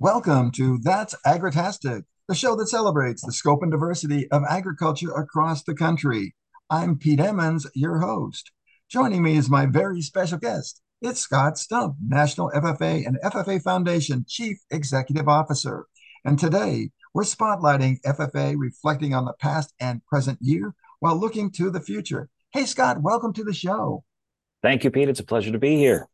Welcome to That's Agritastic, the show that celebrates the scope and diversity of agriculture across the country. I'm Pete Emmons, your host. Joining me is my very special guest. It's Scott Stump, National FFA and FFA Foundation Chief Executive Officer. And today, we're spotlighting FFA reflecting on the past and present year while looking to the future. Hey, Scott, welcome to the show. Thank you, Pete. It's a pleasure to be here.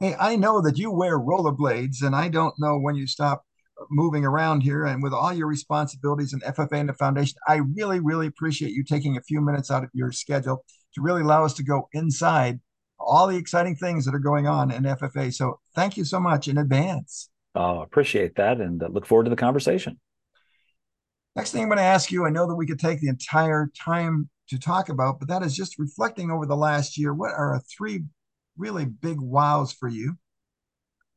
Hey, I know that you wear rollerblades, and I don't know when you stop moving around here. And with all your responsibilities in FFA and the foundation, I really, really appreciate you taking a few minutes out of your schedule to really allow us to go inside all the exciting things that are going on in FFA. So thank you so much in advance. Oh, appreciate that and uh, look forward to the conversation. Next thing I'm going to ask you, I know that we could take the entire time to talk about, but that is just reflecting over the last year. What are three really big wows for you.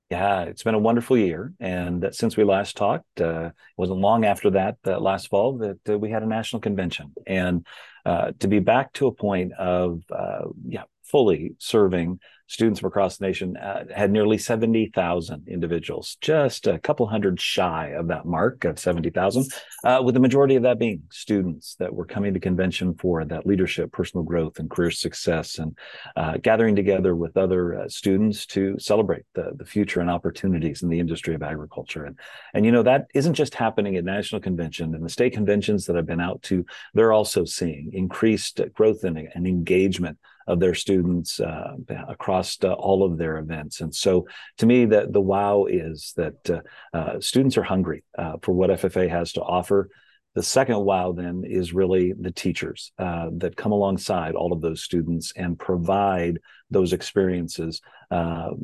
Yeah, it's been a wonderful year, and since we last talked, uh, it wasn't long after that, uh, last fall, that uh, we had a national convention, and uh, to be back to a point of uh, yeah, fully serving students from across the nation uh, had nearly 70,000 individuals, just a couple hundred shy of that mark of 70,000, uh, with the majority of that being students that were coming to convention for that leadership, personal growth, and career success, and uh, gathering together with other uh, students to celebrate the, the future and opportunities in the industry of agriculture. And, and, you know, that isn't just happening at national convention and the state conventions that I've been out to, they're also seeing increased growth and, and engagement of their students uh, across uh, all of their events. And so, to me, the the wow is that uh, uh students are hungry uh, for what FFA has to offer. The second wow then is really the teachers uh, that come alongside all of those students and provide those experiences.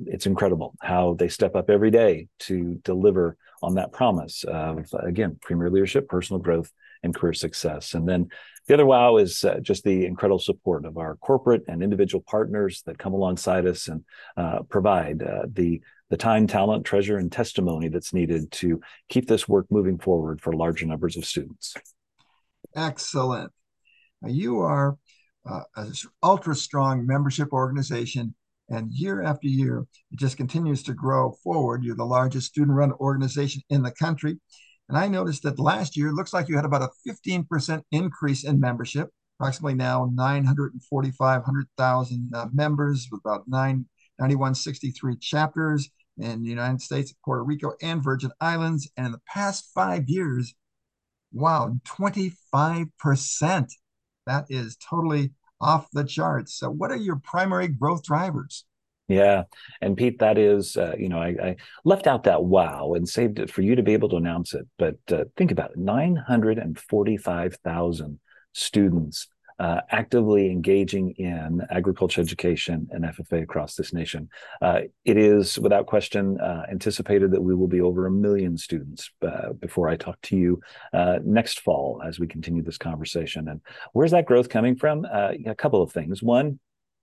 it's incredible how they step up every day to deliver on that promise of again premier leadership, personal growth, and career success. And then the other wow is uh, just the incredible support of our corporate and individual partners that come alongside us and uh, provide uh, the the time, talent, treasure, and testimony that's needed to keep this work moving forward for larger numbers of students. Excellent. You are uh, an ultra strong membership organization, and year after year, it just continues to grow forward. You're the largest student run organization in the country. And I noticed that last year, it looks like you had about a 15% increase in membership, approximately now 945,000 uh, members with about 9, 9163 chapters in the United States, Puerto Rico, and Virgin Islands. And in the past five years, wow, 25%. That is totally off the charts. So, what are your primary growth drivers? Yeah, and Pete, that is, uh, you know, I, I, left out that wow and saved it for you to be able to announce it. But uh, think about it: nine hundred and forty-five thousand students uh, actively engaging in agriculture education and FFA across this nation. Uh, it is, without question, uh, anticipated that we will be over a million students uh, before I talk to you next fall as we continue this conversation. And where's that growth coming from? a couple of things. One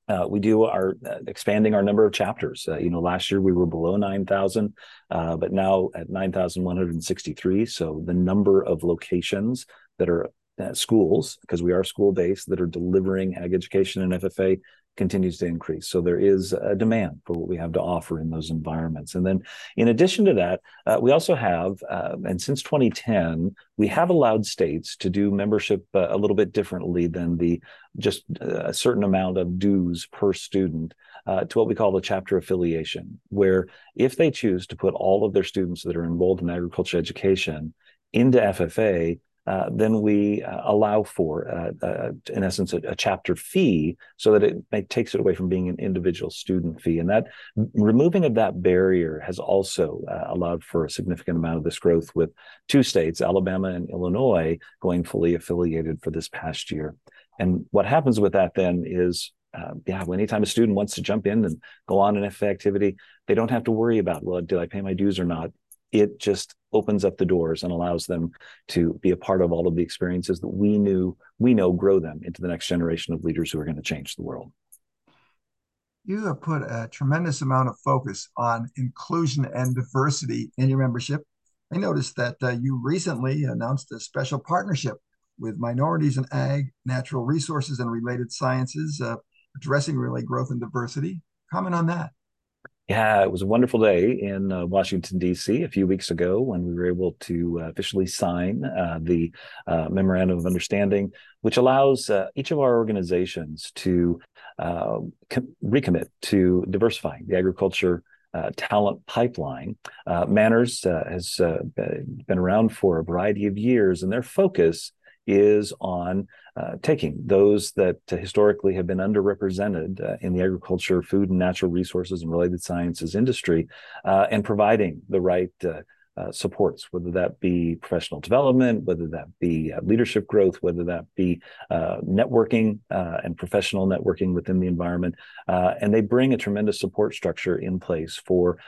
uh, we do are uh, expanding our number of chapters. Uh, you know, last year we were below 9,000, uh, but now at 9,163. So the number of locations that are uh, schools, because we are school based, that are delivering ag education and FFA continues to increase. So there is a demand for what we have to offer in those environments. And then, in addition to that, uh, we also have, uh, and since 2010, we have allowed states to do membership uh, a little bit differently than the just uh, a certain amount of dues per student. Uh, to what we call the chapter affiliation, where if they choose to put all of their students that are enrolled in agriculture education into FFA, uh, then we uh, allow for, uh, uh in essence, a, a, chapter fee so that it, takes it away from being an individual student fee. And that removing of that barrier has also uh, allowed for a significant amount of this growth with two states, Alabama and Illinois, going fully affiliated for this past year. And what happens with that then is uh, yeah, anytime a student wants to jump in and go on an FFA activity, they don't have to worry about, well, did I pay my dues or not? it just opens up the doors and allows them to be a part of all of the experiences that we knew we know grow them into the next generation of leaders who are going to change the world. You have put a tremendous amount of focus on inclusion and diversity in your membership. I noticed that uh, you recently announced a special partnership with minorities in ag natural resources and related sciences uh, addressing really growth and diversity. Comment on that Yeah, it was a wonderful day in uh, Washington, D.C. a few weeks ago when we were able to uh, officially sign uh, the uh, Memorandum of Understanding, which allows uh, each of our organizations to uh, com- recommit to diversifying the agriculture talent pipeline. MANRRS has been around for a variety of years, and their focus is on uh, taking those that historically have been underrepresented uh, in the agriculture, food, and natural resources and related sciences industry uh, and providing the right uh, uh, supports, whether that be professional development, whether that be uh, leadership growth, whether that be networking and professional networking within the environment. and they bring a tremendous support structure in place for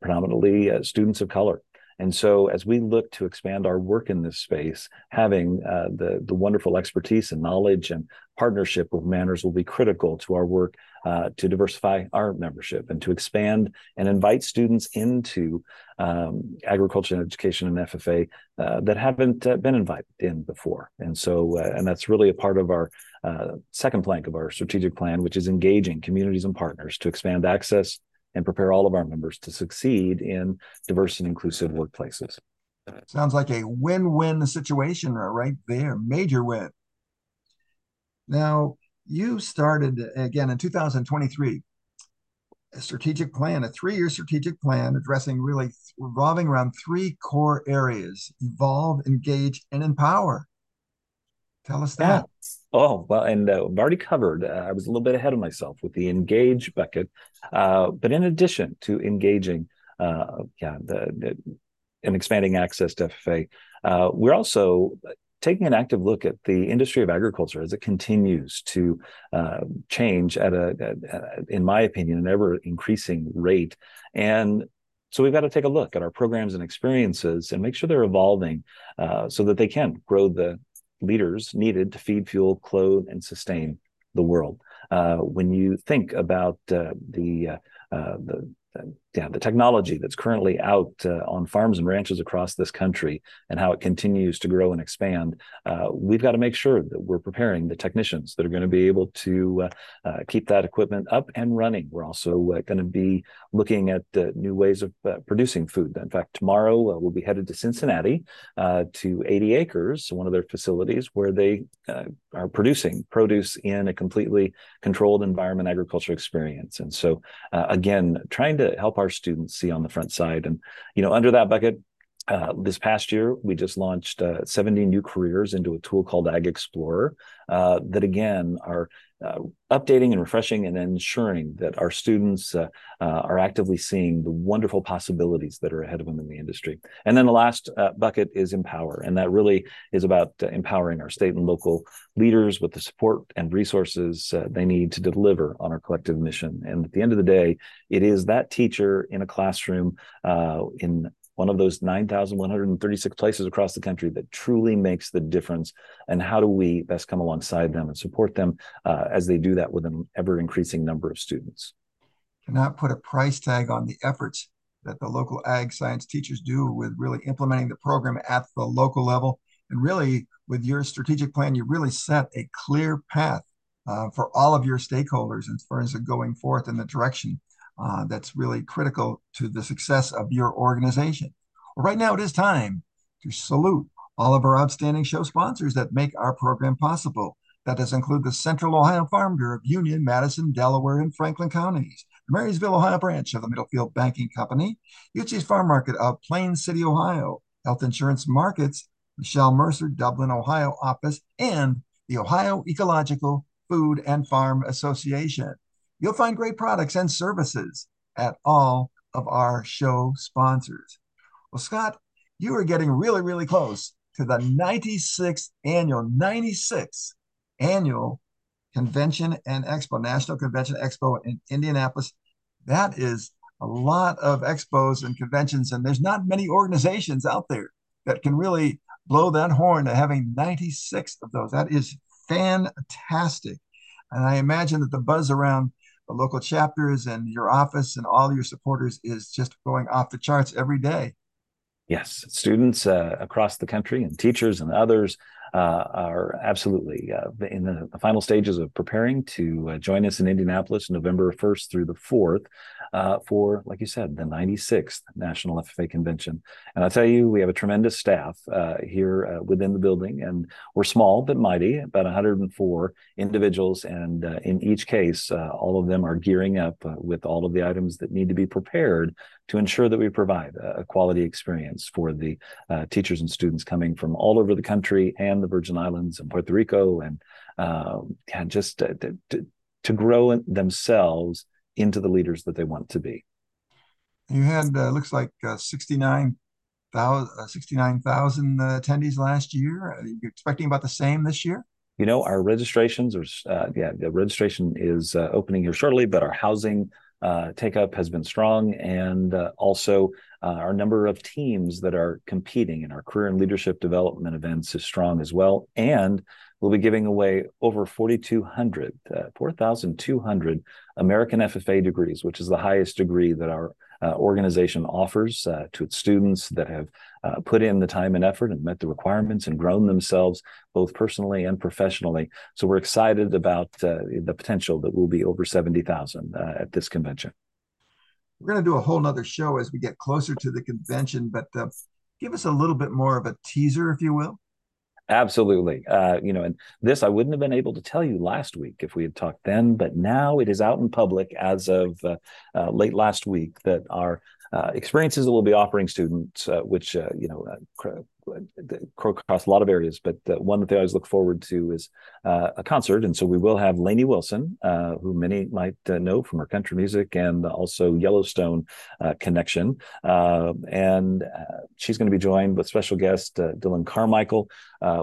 predominantly students of color and so, as we look to expand our work in this space, having uh, the the wonderful expertise and knowledge and partnership with MANRRS will be critical to our work uh, to diversify our membership and to expand and invite students into um, agriculture and education and FFA uh, that haven't uh, been invited in before. And so, uh, and that's really a part of our uh, second plank of our strategic plan, which is engaging communities and partners to expand access and prepare all of our members to succeed in diverse and inclusive workplaces. Sounds like a win win situation right there, major win. Now, you started again in 2023 a strategic plan, a three year strategic plan addressing really revolving around three core areas evolve, engage, and empower. Tell us that. Yeah. Oh, well, and uh, I've already covered, uh, I was a little bit ahead of myself with the engage bucket. Uh, but in addition to engaging, uh, yeah, the, the, and expanding access to FFA, uh, we're also taking an active look at the industry of agriculture as it continues to uh, change at a, a, in my opinion, an ever increasing rate. And so we've got to take a look at our programs and experiences and make sure they're evolving uh, so that they can grow the leaders needed to feed, fuel, clothe, and sustain the world. Uh, when you think about uh, the uh, uh the yeah, the technology that's currently out uh, on farms and ranches across this country and how it continues to grow and expand, uh, we've got to make sure that we're preparing the technicians that are going to be able to uh, uh keep that equipment up and running. We're also uh, going to be looking at uh, new ways of producing food. In fact, tomorrow we'll be headed to Cincinnati to 80 Acres, one of their facilities, where they are producing produce in a completely controlled environment agriculture experience. And so, again, trying to help students see on the front side. And, you know, under that bucket, uh, this past year, we just launched uh, 70 new careers into a tool called Ag Explorer uh, that, again, are uh, updating and refreshing and ensuring that our students uh, uh, are actively seeing the wonderful possibilities that are ahead of them in the industry. And then the last bucket is Empower. And that really is about empowering our state and local leaders with the support and resources they need to deliver on our collective mission. And at the end of the day, it is that teacher in a classroom in one of those 9,136 places across the country that truly makes the difference? And how do we best come alongside them and support them uh, as they do that with an ever increasing number of students? Cannot put a price tag on the efforts that the local ag science teachers do with really implementing the program at the local level. And really, with your strategic plan, you really set a clear path uh, for all of your stakeholders as far as going forth in the direction uh, that's really critical to the success of your organization. Right now, it is time to salute all of our outstanding show sponsors that make our program possible. That does include the Central Ohio Farm Bureau of Union, Madison, Delaware, and Franklin counties, the Marysville, Ohio branch of the Middlefield Banking Company, Yutzy's Farm Market of Plain City, Ohio, Health Insurance Markets, Michelle Mercer, Dublin, Ohio office, and the Ohio Ecological Food and Farm Association. You'll find great products and services at all of our show sponsors. Well, Scott, you are getting really, really close to the 96th annual, 96th annual convention and expo, National Convention Expo in Indianapolis. That is a lot of expos and conventions, and there's not many organizations out there that can really blow that horn to having 96 of those. That is fantastic. And I imagine that the buzz around the local chapters and your office and all your supporters is just going off the charts every day. Yes, students uh, across the country and teachers and others uh, are absolutely uh, in the, the, final stages of preparing to uh, join us in Indianapolis November 1st through the 4th. Uh, for, like you said, the 96th National FFA Convention. And I'll tell you, we have a tremendous staff uh, here uh, within the building, and we're small but mighty, about 104 individuals. And uh, in each case, uh, all of them are gearing up uh, with all of the items that need to be prepared to ensure that we provide a quality experience for the teachers and students coming from all over the country and the Virgin Islands and Puerto Rico and yeah, just to, to grow themselves into the leaders that they want to be. You had uh, looks like uh, 69,000 uh, 69, uh, attendees last year. Are you expecting about the same this year? You know, our registrations are uh, yeah, the registration is uh, opening here shortly, but our housing uh, take up has been strong, and uh, also uh, our number of teams that are competing in our career and leadership development events is strong as well. And we'll be giving away over 4,200, uh, 4,200 American FFA degrees, which is the highest degree that our uh, organization offers uh, to its students that have uh, put in the time and effort and met the requirements and grown themselves both personally and professionally. So we're excited about uh, the potential that will be over 70,000 uh, at this convention. We're going to do a whole nother show as we get closer to the convention, but give us a little bit more of a teaser, if you will. Absolutely. Uh, you know, and this I wouldn't have been able to tell you last week if we had talked then, but now it is out in public as of uh, uh, late last week that our uh, experiences that we'll be offering students, uh, which, uh, you know, across a lot of areas, but one that they always look forward to is uh, a concert. And so we will have Lainey Wilson, uh, who many might uh, know from her country music and also Yellowstone uh, connection. Uh, and uh, she's going to be joined with special guest Dylan Carmichael.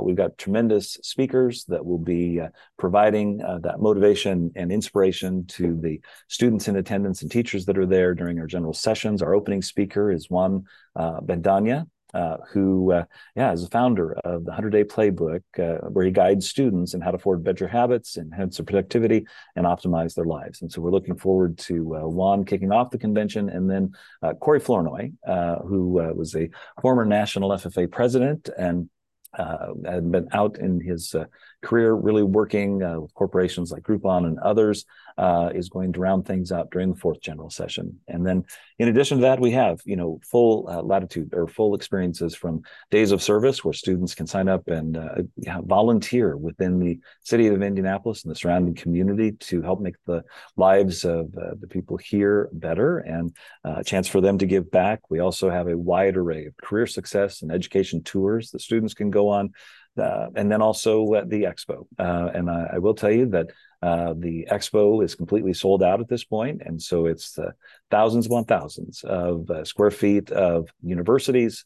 we've got tremendous speakers that will be providing that motivation and inspiration to the students in attendance and teachers that are there during our general sessions. Our opening speaker is Juan Bendanya, uh, who, uh, yeah, is a founder of the 100 Day Playbook, uh, where he guides students in how to form better habits, enhance their productivity, and optimize their lives. And so we're looking forward to uh, Juan kicking off the convention, and then uh, Corey Flournoy, uh, who was a former national FFA president and uh, had been out in his career, really working uh, with corporations like Groupon and others, uh, is going to round things out during the fourth general session. And then, in addition to that, we have you know full uh, latitude or full experiences from days of service where students can sign up and uh, volunteer within the city of Indianapolis and the surrounding community to help make the lives of the people here better and a chance for them to give back. We also have a wide array of career success and education tours that students can go on uh, and then also uh, the expo. Uh, and I, I, will tell you that uh, the expo is completely sold out at this point, and so it's uh, thousands upon thousands of uh, square feet of universities,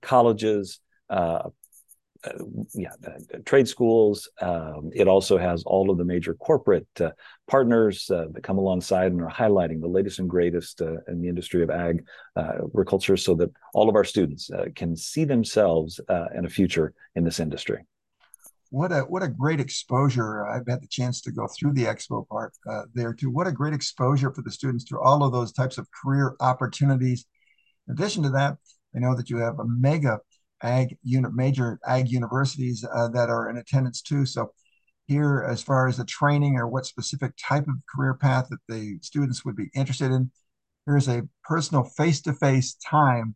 colleges, uh, yeah, uh, trade schools. Um, it also has all of the major corporate uh, partners uh, that come alongside and are highlighting the latest and greatest uh, in the industry of ag uh, agriculture so that all of our students can see themselves in a future in this industry. What a what a great exposure! I've had the chance to go through the expo part there too. What a great exposure for the students to all of those types of career opportunities. In addition to that, I know that you have a mega ag unit major ag universities uh, that are in attendance too. So here, as far as the training or what specific type of career path that the students would be interested in, here's a personal face-to-face time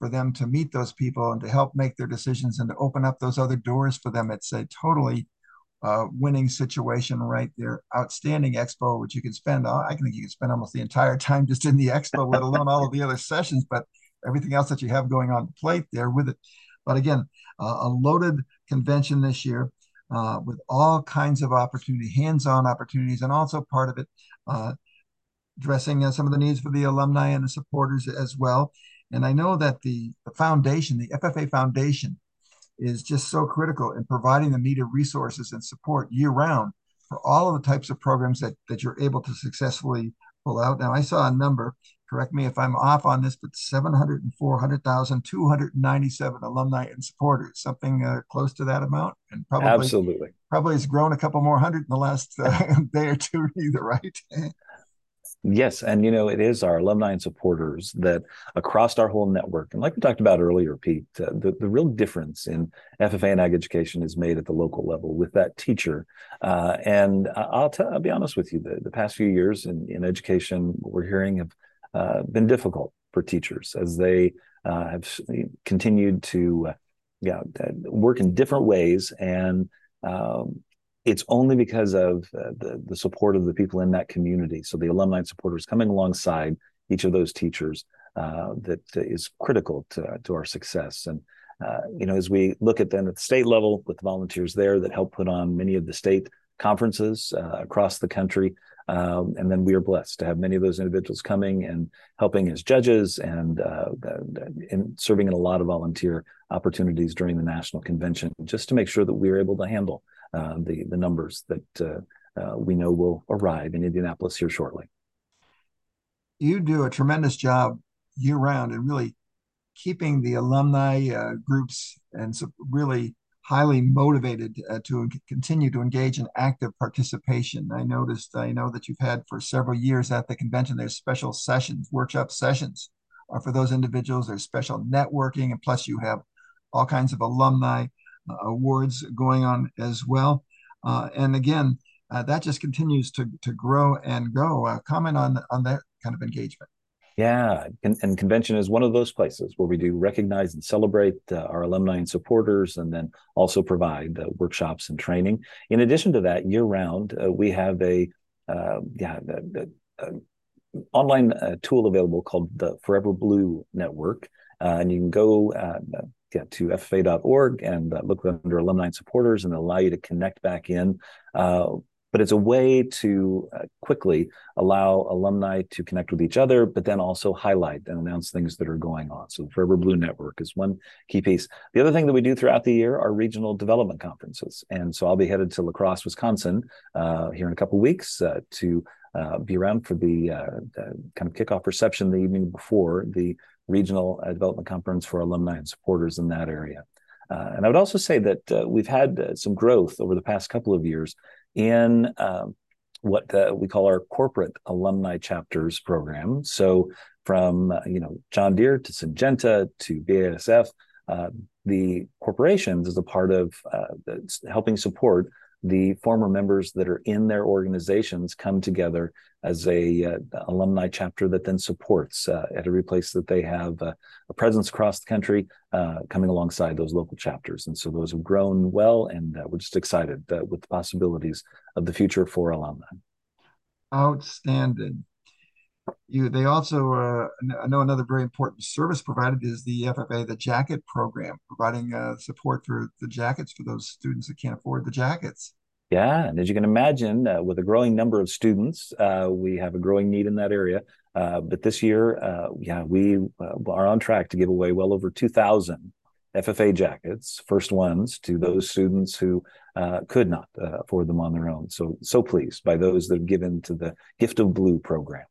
for them to meet those people and to help make their decisions and to open up those other doors for them. It's a totally uh, winning situation right there. Outstanding expo, which you can spend, I think you can spend almost the entire time just in the expo, let alone all of the other sessions, but everything else that you have going on the plate there with it. But again, uh, a loaded convention this year uh, with all kinds of opportunity, hands-on opportunities, and also part of it uh, addressing uh, some of the needs for the alumni and the supporters as well. And I know that the, the foundation, the FFA Foundation, is just so critical in providing the needed resources and support year round for all of the types of programs that, that you're able to successfully pull out. Now, I saw a number correct me if I'm off on this, but 704,297 alumni and supporters, something uh, close to that amount. And probably, absolutely, probably has grown a couple more hundred in the last uh, day or two, either, right? Yes, and you know it is our alumni and supporters that across our whole network, and like we talked about earlier, Pete, uh, the the real difference in FFA and ag education is made at the local level with that teacher. Uh, and I'll tell, I'll be honest with you, the, the past few years in, in education, we're hearing of uh, been difficult for teachers as they uh, have continued to yeah, work in different ways. And um, it's only because of uh, the, the support of the people in that community. So the alumni supporters coming alongside each of those teachers uh, that is critical to, to our success. And, uh, you know, as we look at them at the state level with the volunteers there that help put on many of the state conferences uh, across the country, um, and then we are blessed to have many of those individuals coming and helping as judges and uh, in serving in a lot of volunteer opportunities during the national convention, just to make sure that we are able to handle uh, the the numbers that uh, uh, we know will arrive in Indianapolis here shortly. You do a tremendous job year round and really keeping the alumni uh, groups and really highly motivated uh, to continue to engage in active participation. I noticed, I know that you've had for several years at the convention, there's special sessions, workshop sessions uh, for those individuals. There's special networking, and plus you have all kinds of alumni uh, awards going on as well. Uh, and again, uh, that just continues to, to grow and go. Uh, comment on, on that kind of engagement. Yeah, and, and, convention is one of those places where we do recognize and celebrate uh, our alumni and supporters, and then also provide uh, workshops and training. In addition to that, year round, uh, we have a uh, yeah a, a, a online uh, tool available called the Forever Blue Network, uh, and you can go. Get to ffa.org and look under alumni and supporters, and allow you to connect back in but it's a way to uh, quickly allow alumni to connect with each other, but then also highlight and announce things that are going on. So the Forever Blue Network is one key piece. The other thing that we do throughout the year are regional development conferences. And so I'll be headed to La Crosse, Wisconsin uh, here in a couple weeks uh, to uh, be around for the, uh, the, kind of kickoff reception the evening before the regional development conference for alumni and supporters in that area. Uh, and I would also say that uh, we've had uh, some growth over the past couple of years in um, what we call our corporate alumni chapters program. So from uh, you know John Deere to Syngenta to BASF, uh, the corporations as a part of uh, helping support the former members that are in their organizations come together as a uh, alumni chapter that then supports uh, at every place that they have uh, a presence across the country uh, coming alongside those local chapters. And so those have grown well and uh, we're just excited uh, with the possibilities of the future for alumni. Outstanding you they also i know another very important service provided is the ffa the jacket program providing support for the jackets for those students that can't afford the jackets yeah, and as you can imagine, uh, with a growing number of students, uh, we have a growing need in that area. Uh, but this year, uh, yeah, we uh, are on track to give away well over 2,000 FFA jackets, first ones to those students who uh, could not afford them on their own. So, so pleased by those that have given to the Gift of Blue program.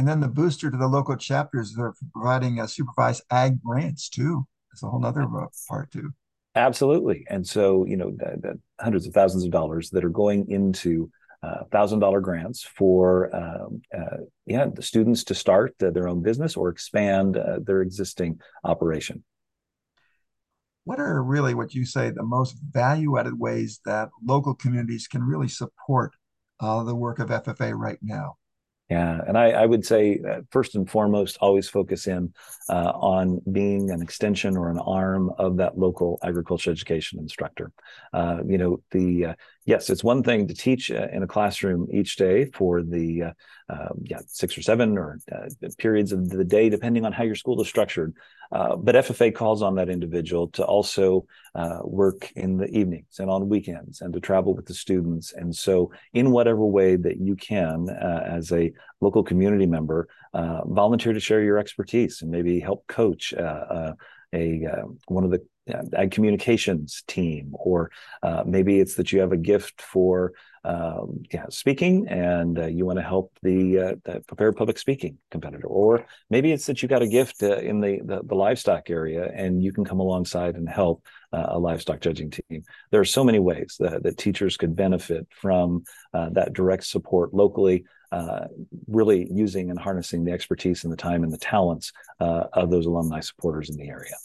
And then the booster to the local chapters, they're providing a supervised ag grants too. That's a whole other part too. Absolutely. And so, you know, the, the hundreds of thousands of dollars that are going into uh, thousand dollar grants for um, uh, yeah the students to start uh, their own business or expand uh, their existing operation. What are really what you say the most value added ways that local communities can really support uh, the work of FFA right now? Yeah, and I, I would say first and foremost, always focus in uh, on being an extension or an arm of that local agriculture education instructor. Uh, you know, the uh, yes, it's one thing to teach uh, in a classroom each day for the uh, uh, yeah six or seven or periods of the day, depending on how your school is structured. but FFA calls on that individual to also work in the evenings and on weekends and to travel with the students. And so, in whatever way that you can, as a local community member, volunteer to share your expertise and maybe help coach a uh, one of the uh, ag communications team, or uh, maybe it's that you have a gift for um, yeah, speaking and uh, you want to help the, uh, the, prepared public speaking competitor, or maybe it's that you got a gift uh, in the, the, the livestock area and you can come alongside and help uh, a livestock judging team. There are so many ways that, that teachers could benefit from that direct support locally. Uh, really using and harnessing the expertise and the time and the talents uh, of those alumni supporters in the area.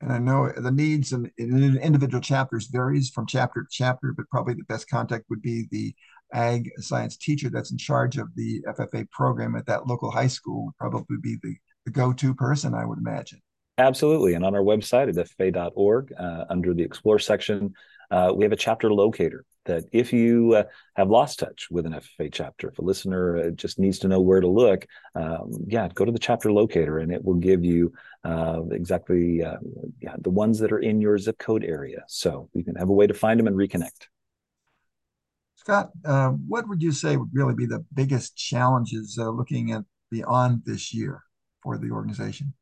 And I know the needs in, in individual chapters varies from chapter to chapter, but probably the best contact would be the ag science teacher that's in charge of the FFA program at that local high school would probably be the, the go-to person, I would imagine. Absolutely. And on our website at ffa.org, uh, under the Explore section, uh, we have a chapter locator that if you uh, have lost touch with an FFA chapter, if a listener uh, just needs to know where to look, um, yeah, go to the chapter locator and it will give you uh, exactly uh, yeah, the ones that are in your zip code area. So you can have a way to find them and reconnect. Scott, uh, what would you say would really be the biggest challenges looking at beyond this year for the organization?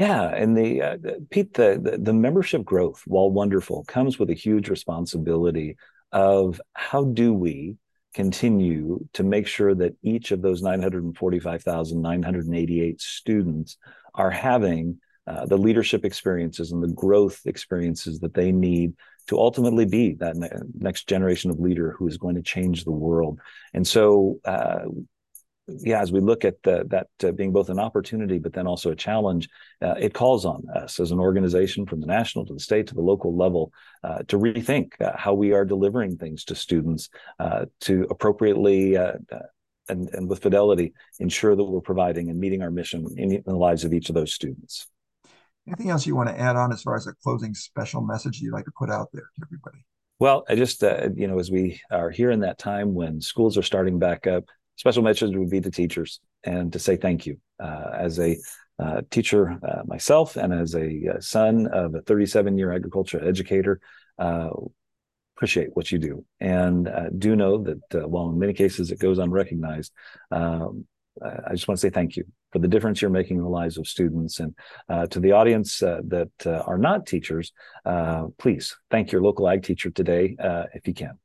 Yeah, and the, uh, Pete, the, the, the membership growth, while wonderful, comes with a huge responsibility of how do we continue to make sure that each of those 945,988 students are having uh, the leadership experiences and the growth experiences that they need to ultimately be that ne- next generation of leader who is going to change the world. And so uh, yeah, as we look at the, that uh, being both an opportunity, but then also a challenge, uh, it calls on us as an organization from the national to the state to the local level uh, to rethink uh, how we are delivering things to students uh, to appropriately uh, and, and with fidelity ensure that we're providing and meeting our mission in, in the lives of each of those students. Anything else you want to add on as far as a closing special message you'd like to put out there to everybody? Well, I just, you know, as we are here in that time when schools are starting back up, special message would be the teachers and to say thank you. Uh, as a uh, teacher uh, myself and as a uh, son of a 37 year agriculture educator, uh, appreciate what you do. And uh, do know that while in many cases it goes unrecognized, um, I just want to say thank you for the difference you're making in the lives of students. And to the audience that are not teachers, please thank your local ag teacher today if you can.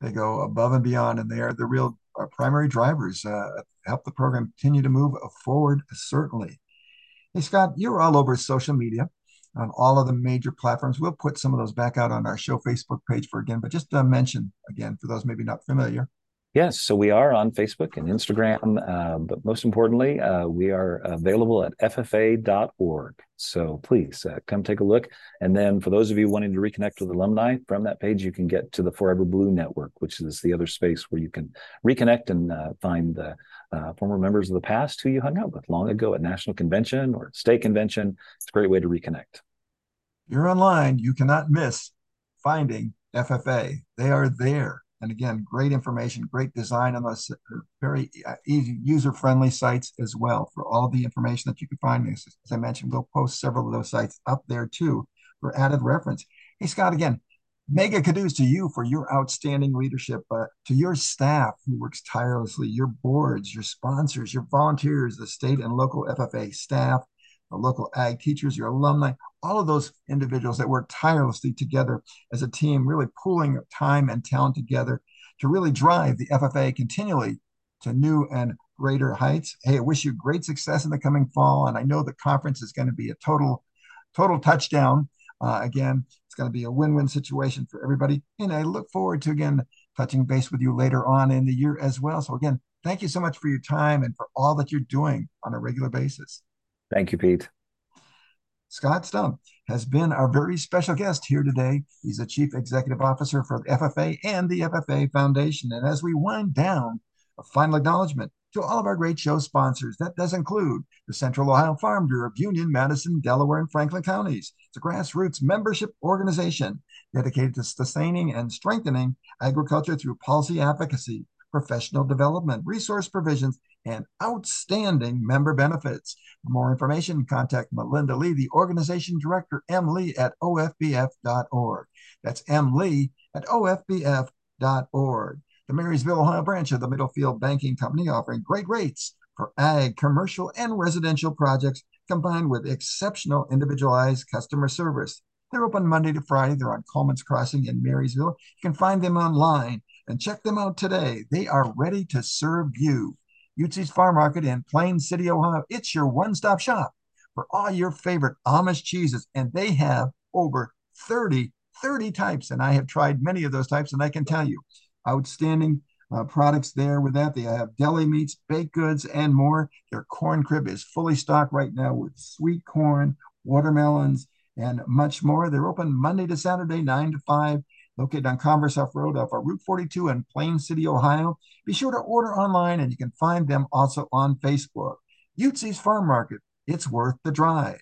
They go above and beyond, and they are the real our primary drivers uh, help the program continue to move forward, certainly. Hey, Scott, you're all over social media on all of the major platforms. We'll put some of those back out on our show Facebook page for again, but just to mention again, for those maybe not familiar, Yes, so we are on Facebook and Instagram, uh, but most importantly, uh, we are available at ffa.org. So please uh, come take a look. And then for those of you wanting to reconnect with alumni from that page, you can get to the Forever Blue Network, which is the other space where you can reconnect and uh, find the uh, former members of the past who you hung out with long ago at National Convention or State Convention. It's a great way to reconnect. You're online. You cannot miss finding FFA. They are there and again, great information, great design on those uh, very uh, easy, user-friendly sites as well for all the information that you can find. As, as I mentioned, we'll post several of those sites up there too for added reference. Hey, Scott, again, mega kudos to you for your outstanding leadership, uh, to your staff who works tirelessly, your boards, your sponsors, your volunteers, the state and local FFA staff, the local ag teachers, your alumni, all of those individuals that work tirelessly together as a team, really pooling time and talent together to really drive the FFA continually to new and greater heights. Hey, I wish you great success in the coming fall. And I know the conference is going to be a total, total touchdown. Uh, again, it's going to be a win-win situation for everybody. And I look forward to again touching base with you later on in the year as well. So again, thank you so much for your time and for all that you're doing on a regular basis. Thank you, Pete. Scott Stump has been our very special guest here today. He's the Chief Executive Officer for the FFA and the FFA Foundation. And as we wind down, a final acknowledgement to all of our great show sponsors. That does include the Central Ohio Farm Bureau of Union, Madison, Delaware, and Franklin counties. It's a grassroots membership organization dedicated to sustaining and strengthening agriculture through policy advocacy, professional development, resource provisions, and outstanding member benefits. For more information, contact Melinda Lee, the organization director, M. Lee at ofbf.org. That's M. Lee at ofbf.org. The Marysville, Ohio branch of the Middlefield Banking Company offering great rates for ag, commercial, and residential projects combined with exceptional individualized customer service. They're open Monday to Friday. They're on Coleman's Crossing in Marysville. You can find them online and check them out today. They are ready to serve you. Yutzy's Farm Market in Plain City, Ohio. It's your one-stop shop for all your favorite Amish cheeses, and they have over 30, 30 types, and I have tried many of those types, and I can tell you, outstanding uh, products there with that. They have deli meats, baked goods, and more. Their corn crib is fully stocked right now with sweet corn, watermelons, and much more. They're open Monday to Saturday, 9 to 5, located on Commerce Off Road off of Route 42 in Plain City, Ohio. Be sure to order online and you can find them also on Facebook. Yutzy's Farm Market, it's worth the drive.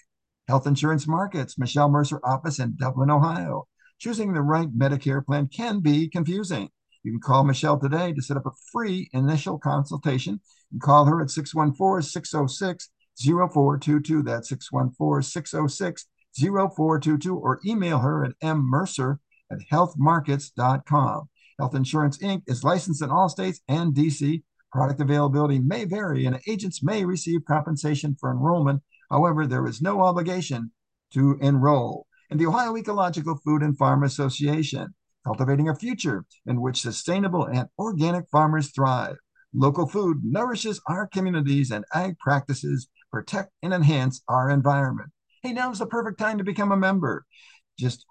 Health Insurance Markets, Michelle Mercer office in Dublin, Ohio. Choosing the right Medicare plan can be confusing. You can call Michelle today to set up a free initial consultation and call her at 614 606 0422. That's 614 606 0422 or email her at mmercer at healthmarkets.com. Health Insurance Inc. is licensed in all states and DC. Product availability may vary and agents may receive compensation for enrollment. However, there is no obligation to enroll. And the Ohio Ecological Food and Farm Association, cultivating a future in which sustainable and organic farmers thrive. Local food nourishes our communities and ag practices protect and enhance our environment. Hey, now's the perfect time to become a member. Just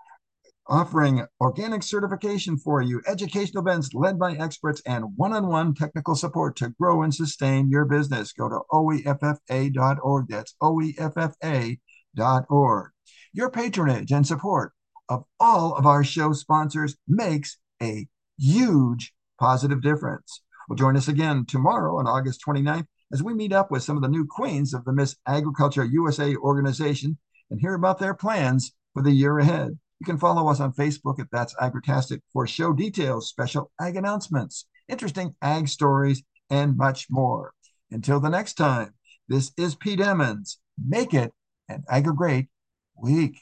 offering organic certification for you, educational events led by experts, and one on one technical support to grow and sustain your business. Go to oeffa.org. That's oeffa.org. Your patronage and support of all of our show sponsors makes a huge positive difference. Well, join us again tomorrow on August 29th as we meet up with some of the new queens of the Miss Agriculture USA organization and hear about their plans for the year ahead. You can follow us on Facebook at That's Agritastic for show details, special ag announcements, interesting ag stories, and much more. Until the next time, this is Pete Emmons. Make it an Agri Great week.